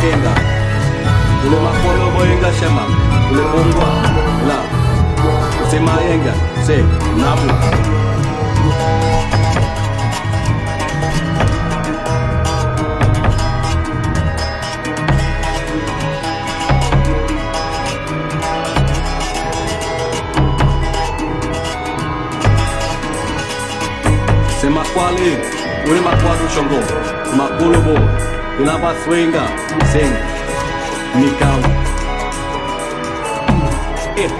tenga Ule makolo boyenga shema Ule bongwa la Se mayenga se namu Se makwale, ule makwado shongo, makolo bo, unapaswenga senga mikao eh.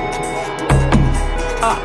ah,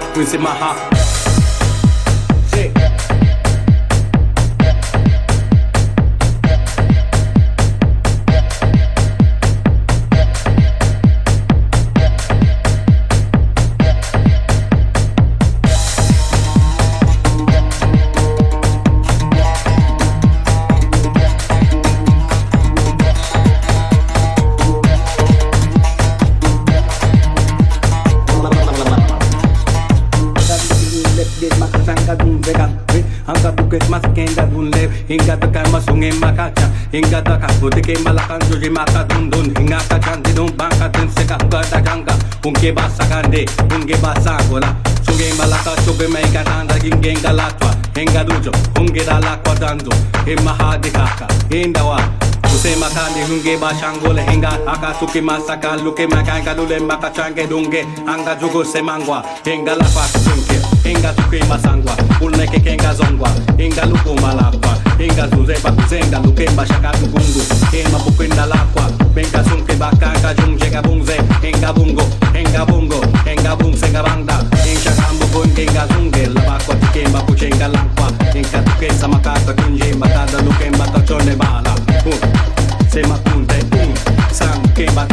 Hingga tekan masungin makaca Hingga tekan putih malakan Joji maka dundun Hingga kacan didung bangka Dan seka kata jangka Unke basa kande Unke basa gola Sungai malaka Choge maika tanda Hingga galatwa Hingga dujo Unke dalakwa danzo Himma hadi kaka Hindawa Kusema kandi hunge ba shangole hinga aka suki masaka luke makanga lule maka change dunge anga jugo semangwa hinga la kwa chunke hinga tuke Kulneke kenga zongwa Inga luku malakwa Inga zuzeba kuzenga Lukemba shaka tukungu Ema pukwenda lakwa Benga sunke bakaka Jungjega bungze Inga bungo Inga bungo Inga bung senga bangda Inga kunge Inga zunge Labakwa tikemba kuchenga lakwa Inga tukesa makata kunje Makada lukemba tachone bala Sema kunte Sang kemba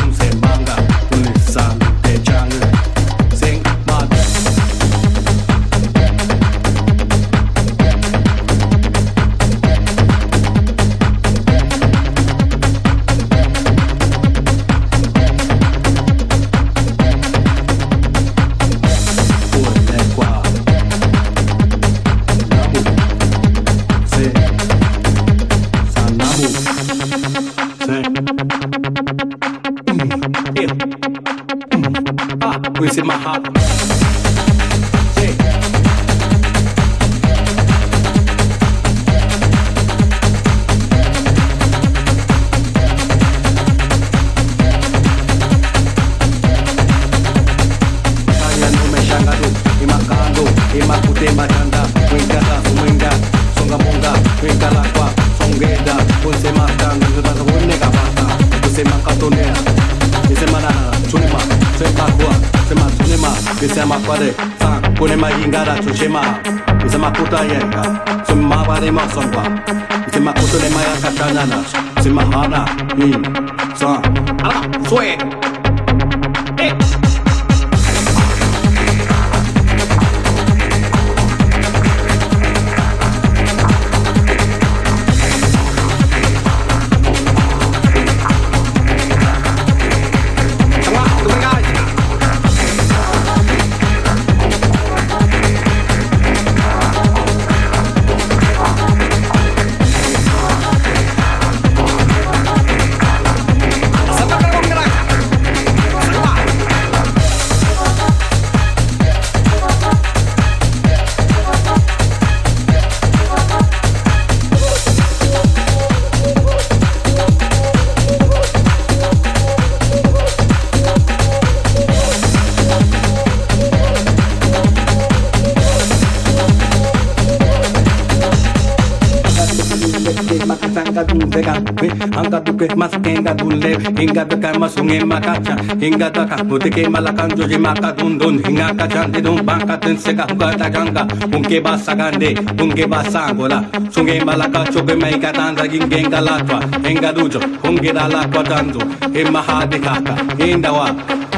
maskenga dunle hinga duka masunge makacha hinga daka mutike malakan joji maka dundun hinga kachande dun banka ten huga ta ganga unke basagande unke basangola sunge malaka choke maika tanda gingenga latwa hinga dujo unge dala kwa danzo himma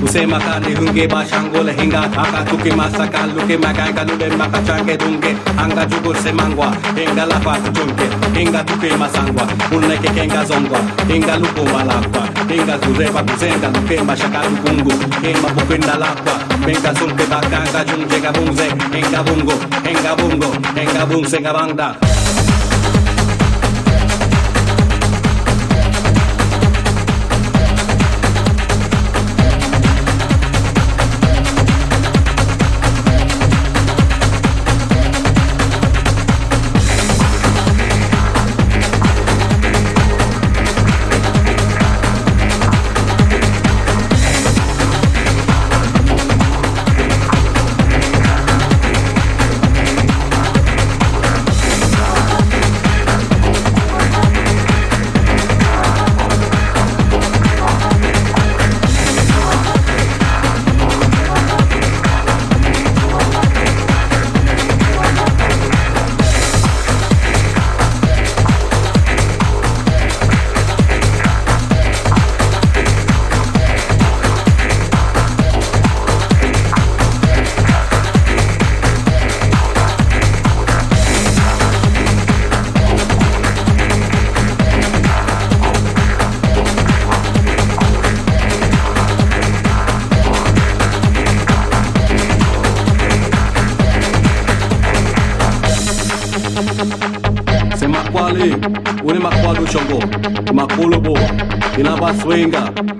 hadi kaka hindawa kusema kandi hunge bashangole hinga aka tuki masaka luke makanga lube makachange dunge anga jugo semangwa hinga la kwa kuchunke hinga tuki masangwa uneke kenga zongwa hinga luko malakwa hinga zureba kuzenga luke mashaka tukungu hima bukwenda lakwa benga sunke bakanga jungje gabunze hinga bungo hinga bungo hinga bungse gabangda Swing up.